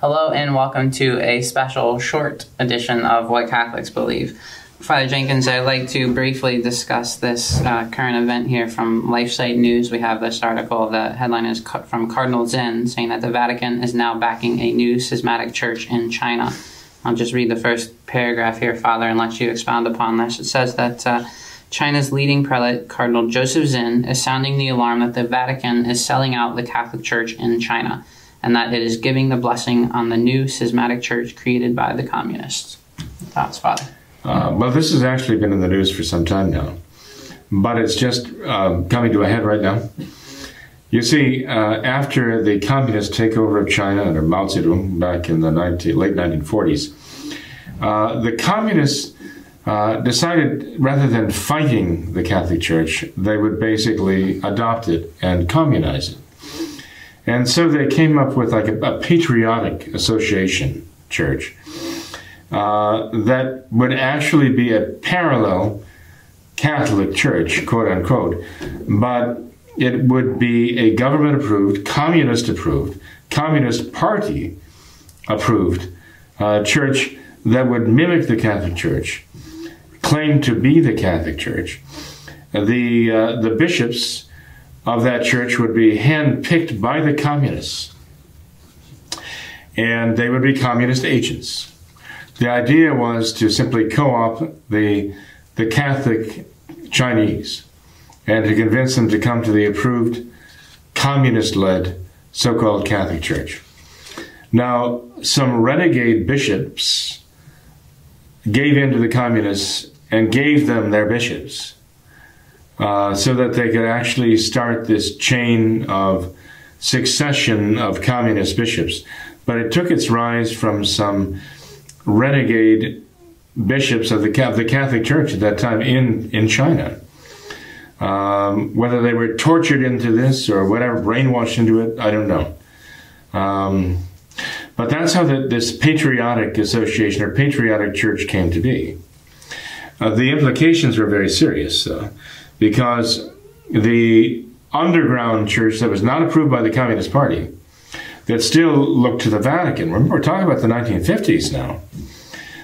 Hello, and welcome to a special short edition of What Catholics Believe. Father Jenkins, I'd like to briefly discuss this uh, current event here from LifeSite News. We have this article. The headline is from Cardinal Zen saying that the Vatican is now backing a new schismatic church in China. I'll just read the first paragraph here, Father, and let you expound upon this. It says that uh, China's leading prelate, Cardinal Joseph Zen, is sounding the alarm that the Vatican is selling out the Catholic Church in China and that it is giving the blessing on the new schismatic church created by the communists. Thoughts, Father? Uh, well, this has actually been in the news for some time now, but it's just uh, coming to a head right now. You see, uh, after the communist takeover of China under Mao Zedong back in the 19, late 1940s, uh, the communists uh, decided rather than fighting the Catholic Church, they would basically adopt it and communize it. And so they came up with like a, a patriotic association church uh, that would actually be a parallel Catholic church, quote unquote, but it would be a government approved, communist approved, communist party approved uh, church that would mimic the Catholic Church, claim to be the Catholic Church. The uh, the bishops of that church would be handpicked by the communists, and they would be communist agents. The idea was to simply co-opt the the Catholic Chinese and to convince them to come to the approved communist-led so-called Catholic Church. Now, some renegade bishops gave in to the communists and gave them their bishops uh, so that they could actually start this chain of succession of communist bishops. But it took its rise from some renegade bishops of the, of the Catholic Church at that time in, in China. Um, whether they were tortured into this or whatever, brainwashed into it, I don't know. Um, but that's how the, this patriotic association or patriotic church came to be. Uh, the implications were very serious, though because the underground church that was not approved by the Communist Party, that still looked to the Vatican, remember we're talking about the 1950s now,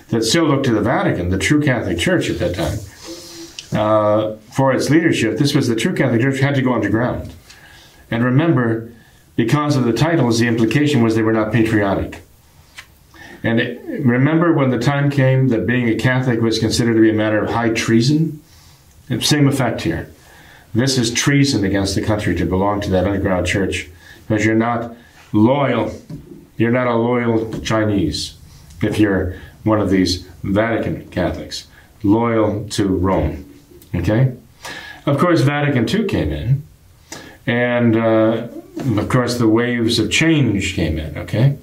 that still looked to the Vatican, the true Catholic Church at that time, uh, for its leadership. This was the true Catholic Church had to go underground. And remember, because of the titles, the implication was they were not patriotic. And it, remember when the time came that being a Catholic was considered to be a matter of high treason? Same effect here. This is treason against the country to belong to that underground church because you're not loyal. You're not a loyal Chinese if you're one of these Vatican Catholics, loyal to Rome. Okay? Of course, Vatican II came in, and uh, of course, the waves of change came in. Okay?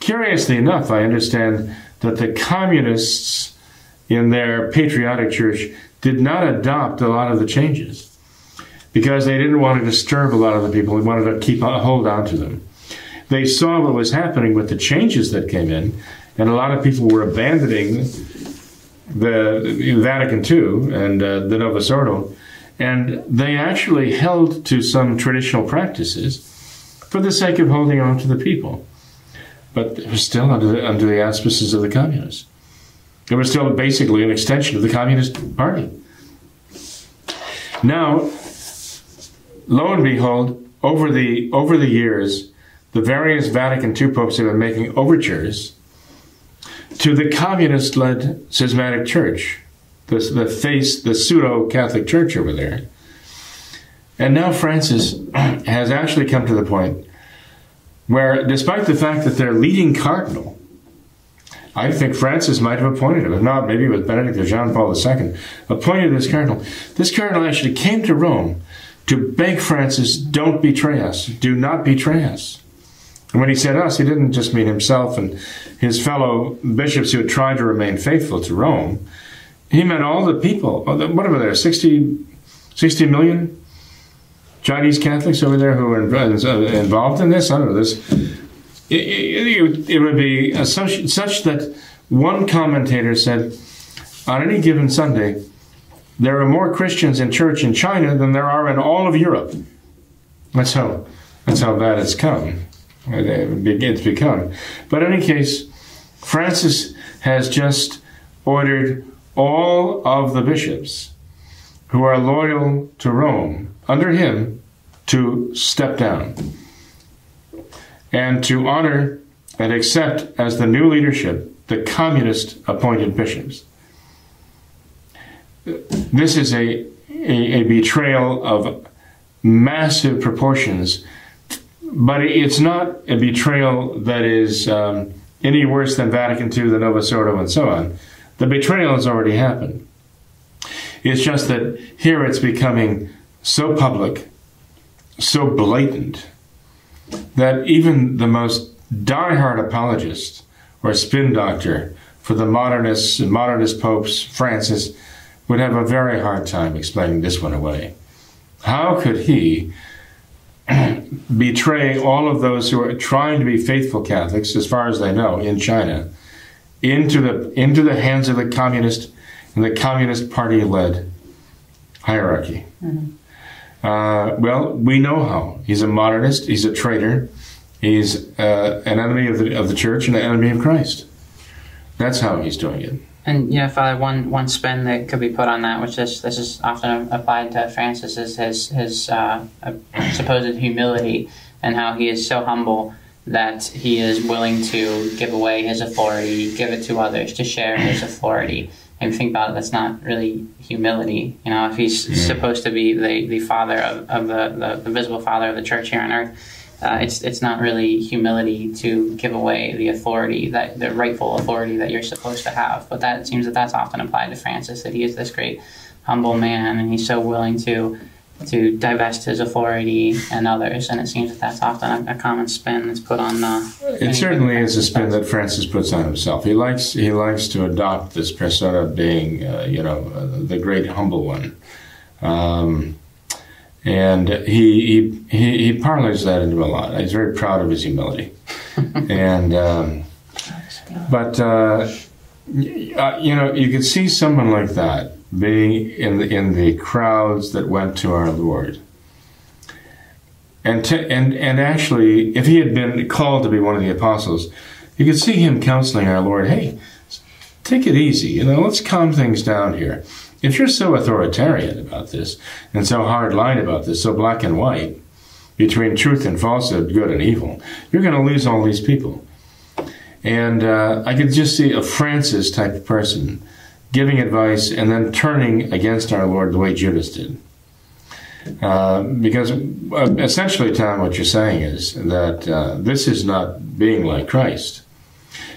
Curiously enough, I understand that the communists in their patriotic church did not adopt a lot of the changes because they didn't want to disturb a lot of the people. They wanted to keep a hold on to them. They saw what was happening with the changes that came in, and a lot of people were abandoning the Vatican II and uh, the Novus Ordo, and they actually held to some traditional practices for the sake of holding on to the people. But it was still under the, under the auspices of the communists. It was still basically an extension of the Communist Party. Now, lo and behold, over the over the years, the various Vatican II popes have been making overtures to the communist-led schismatic church, the, the face, the pseudo-Catholic church over there. And now Francis has actually come to the point where, despite the fact that their leading cardinal I think Francis might have appointed him. If not, maybe it was Benedict or John Paul II. Appointed this cardinal. This cardinal actually came to Rome to beg Francis, don't betray us. Do not betray us. And when he said us, he didn't just mean himself and his fellow bishops who had tried to remain faithful to Rome. He meant all the people. Oh, what are there? 60, 60 million Chinese Catholics over there who were uh, involved in this? I don't know. This it, it would be such, such that one commentator said, on any given Sunday, there are more Christians in church in China than there are in all of Europe. That's how, that's how bad it's come. it begins to become. But in any case, Francis has just ordered all of the bishops who are loyal to Rome under him to step down and to honor and accept as the new leadership the communist appointed bishops. This is a, a, a betrayal of massive proportions, but it's not a betrayal that is um, any worse than Vatican II, the Novus Ordo, and so on. The betrayal has already happened. It's just that here it's becoming so public, so blatant, that even the most die-hard apologist or spin doctor for the modernists and modernist popes, Francis, would have a very hard time explaining this one away. How could he betray all of those who are trying to be faithful Catholics, as far as they know, in China, into the into the hands of the communist and the communist party led hierarchy? Mm-hmm. Uh, well, we know how. He's a modernist. He's a traitor. He's uh, an enemy of the of the church and an enemy of Christ. That's how he's doing it. And you know, Father, one one spin that could be put on that, which this this is often applied to Francis, is his his uh, supposed humility and how he is so humble that he is willing to give away his authority, give it to others, to share his authority. And think about it, that's not really humility. You know, if he's mm. supposed to be the, the father of, of the, the, the visible father of the church here on earth, uh, it's it's not really humility to give away the authority that the rightful authority that you're supposed to have. But that seems that that's often applied to Francis that he is this great humble man and he's so willing to to divest his authority and others. And it seems that that's often a, a common spin that's put on. Uh, it certainly is a spin that Francis puts on himself. He likes he likes to adopt this persona of being, uh, you know, uh, the great humble one. Um, and he, he he he parlays that into a lot. He's very proud of his humility, and um, but uh, uh, you know you could see someone like that being in the in the crowds that went to our Lord, and to, and and actually, if he had been called to be one of the apostles, you could see him counseling our Lord. Hey, take it easy. You know, let's calm things down here. If you're so authoritarian about this and so hard line about this, so black and white, between truth and falsehood, good and evil, you're going to lose all these people. And uh, I could just see a Francis type of person giving advice and then turning against our Lord the way Judas did. Uh, because uh, essentially, Tom, what you're saying is that uh, this is not being like Christ.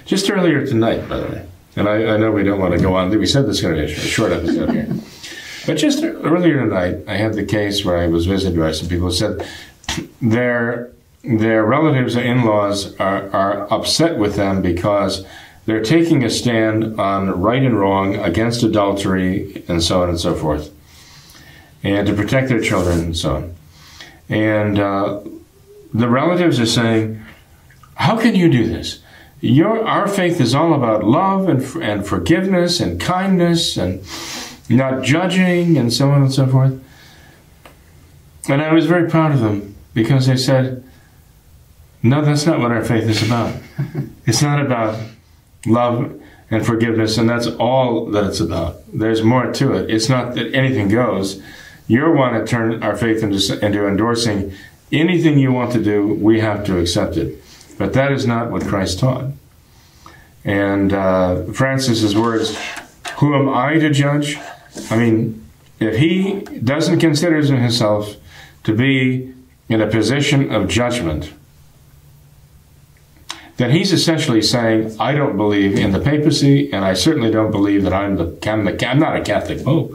Just earlier tonight, by the way, and I, I know we don't want to go on. We said this is going to be a short episode here. But just earlier tonight, I had the case where I was visited by some people who said their their relatives or in-laws are, are upset with them because they're taking a stand on right and wrong against adultery and so on and so forth, and to protect their children and so on. And uh, the relatives are saying, "How can you do this? Your, our faith is all about love and, and forgiveness and kindness and not judging and so on and so forth. And I was very proud of them because they said, no, that's not what our faith is about. it's not about love and forgiveness, and that's all that it's about. There's more to it. It's not that anything goes. You want to turn our faith into, into endorsing anything you want to do, we have to accept it. But that is not what Christ taught. And uh, Francis's words, Who am I to judge? I mean, if he doesn't consider himself to be in a position of judgment, then he's essentially saying, I don't believe in the papacy, and I certainly don't believe that I'm the, I'm, the, I'm not a Catholic pope.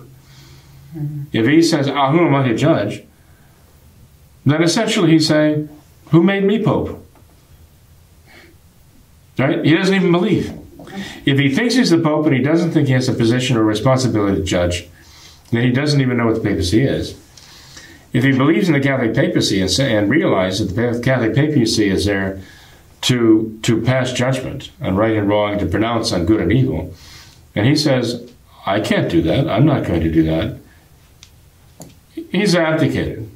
Mm-hmm. If he says, ah, who am I to judge? Then essentially he's saying, who made me pope? Right? He doesn't even believe. If he thinks he's the Pope and he doesn't think he has a position or responsibility to judge, then he doesn't even know what the papacy is. If he believes in the Catholic papacy and, say, and realizes that the Catholic papacy is there to, to pass judgment on right and wrong, to pronounce on good and evil, and he says, I can't do that, I'm not going to do that, he's abdicated.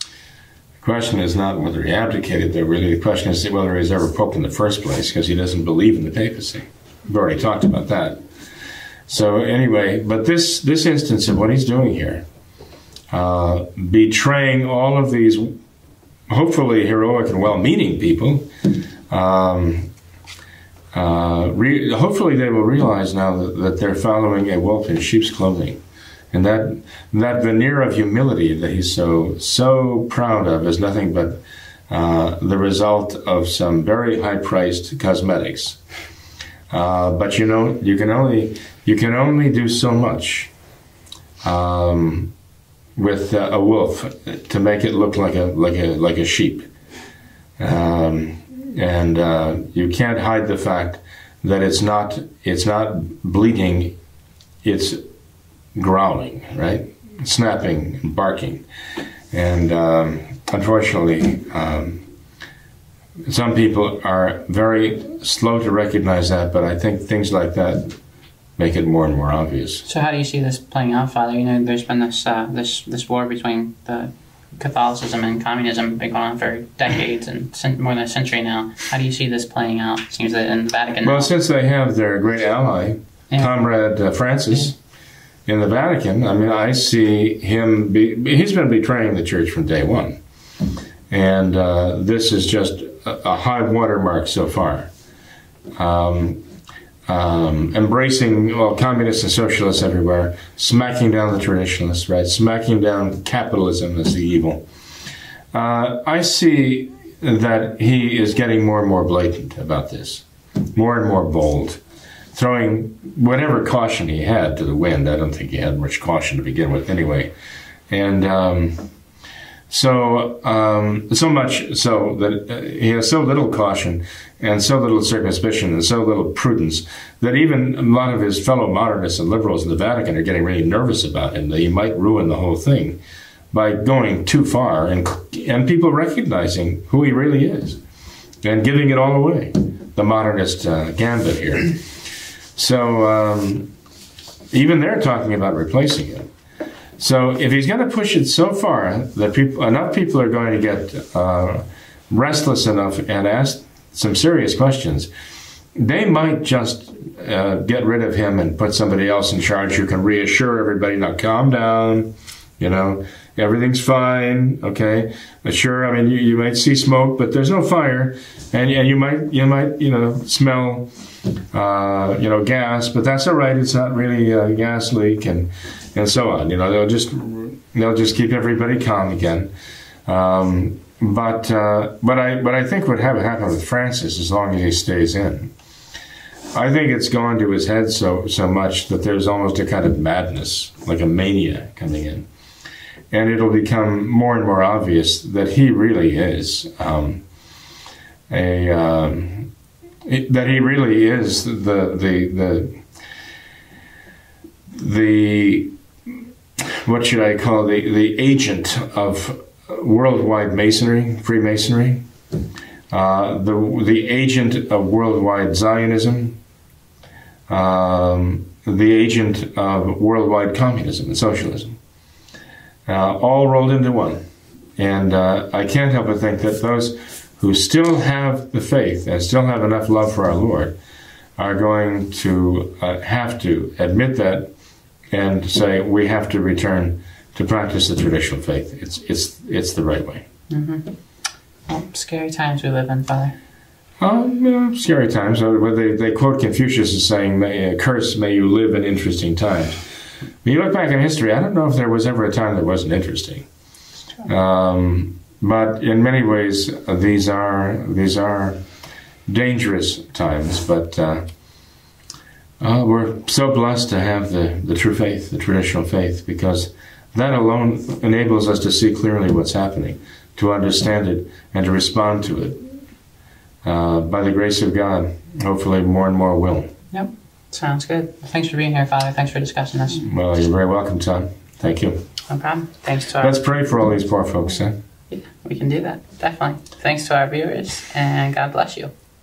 The question is not whether he abdicated, though, really. The question is whether he's ever Pope in the first place, because he doesn't believe in the papacy. We've already talked about that. So, anyway, but this, this instance of what he's doing here, uh, betraying all of these hopefully heroic and well meaning people, um, uh, re- hopefully they will realize now that, that they're following a wolf in sheep's clothing. And that that veneer of humility that he's so so proud of is nothing but uh, the result of some very high priced cosmetics. Uh, but you know, you can only you can only do so much um, with uh, a wolf to make it look like a like a like a sheep, um, and uh, you can't hide the fact that it's not it's not bleating, it's growling, right, snapping, and barking, and um, unfortunately. Um, some people are very slow to recognize that, but I think things like that make it more and more obvious. So how do you see this playing out, Father? You know, there's been this uh, this this war between the Catholicism and communism been going on for decades and more than a century now. How do you see this playing out? It seems that in the Vatican. Well, now, since they have their great ally, Yeah. Comrade uh, Francis, in the Vatican, I mean, I see him. Be, he's been betraying the Church from day one, and uh, this is just a, a high watermark so far. Um, um, embracing well, communists and socialists everywhere, smacking down the traditionalists, right? Smacking down capitalism as the evil. Uh, I see that he is getting more and more blatant about this, more and more bold, throwing whatever caution he had to the wind. I don't think he had much caution to begin with, anyway, and. Um, so, um, so much so that uh, he has so little caution and so little circumspection and so little prudence that even a lot of his fellow modernists and liberals in the Vatican are getting really nervous about him that he might ruin the whole thing by going too far and and people recognizing who he really is and giving it all away. The modernist uh, gambit here. So um, even they're talking about replacing him. So if he's going to push it so far that people, enough people are going to get uh, restless enough and ask some serious questions, they might just uh, get rid of him and put somebody else in charge who can reassure everybody. Now, calm down. You know, everything's fine. Okay, but sure. I mean, you, you might see smoke, but there's no fire, and, and you might you might you know smell uh, you know gas, but that's all right. It's not really a gas leak, and and so on. You know, they'll just they'll just keep everybody calm again. Um, but uh, but I but I think what have happen with Francis as long as he stays in. I think it's gone to his head so so much that there's almost a kind of madness, like a mania coming in, and it'll become more and more obvious that he really is um, a um, that he really is the the the the what should I call the the agent of worldwide masonry, Freemasonry, uh, the the agent of worldwide Zionism, um, the agent of worldwide communism and socialism, uh, all rolled into one. And uh, I can't help but think that those who still have the faith and still have enough love for our Lord are going to uh, have to admit that and say we have to return to practice the traditional faith. It's it's it's the right way. Well, scary times we live in, Father. Um, you know, scary times. Uh, where They, they quote Confucius as saying, may, uh, "Curse, may you live in interesting times." When you look back in history, I don't know if there was ever a time that wasn't interesting. Um, but in many ways, uh, these are these are dangerous times. But uh, uh, we're so blessed to have the, the true faith, the traditional faith, because that alone enables us to see clearly what's happening, to understand it, and to respond to it. Uh, by the grace of God, hopefully more and more will. Yep. Sounds good. Thanks for being here, Father. Thanks for discussing this. Well, you're very welcome, Tom. Thank you. No problem. Thanks to our. Let's pray for all these poor folks, Yeah, We can do that. Definitely. Thanks to our viewers, and God bless you.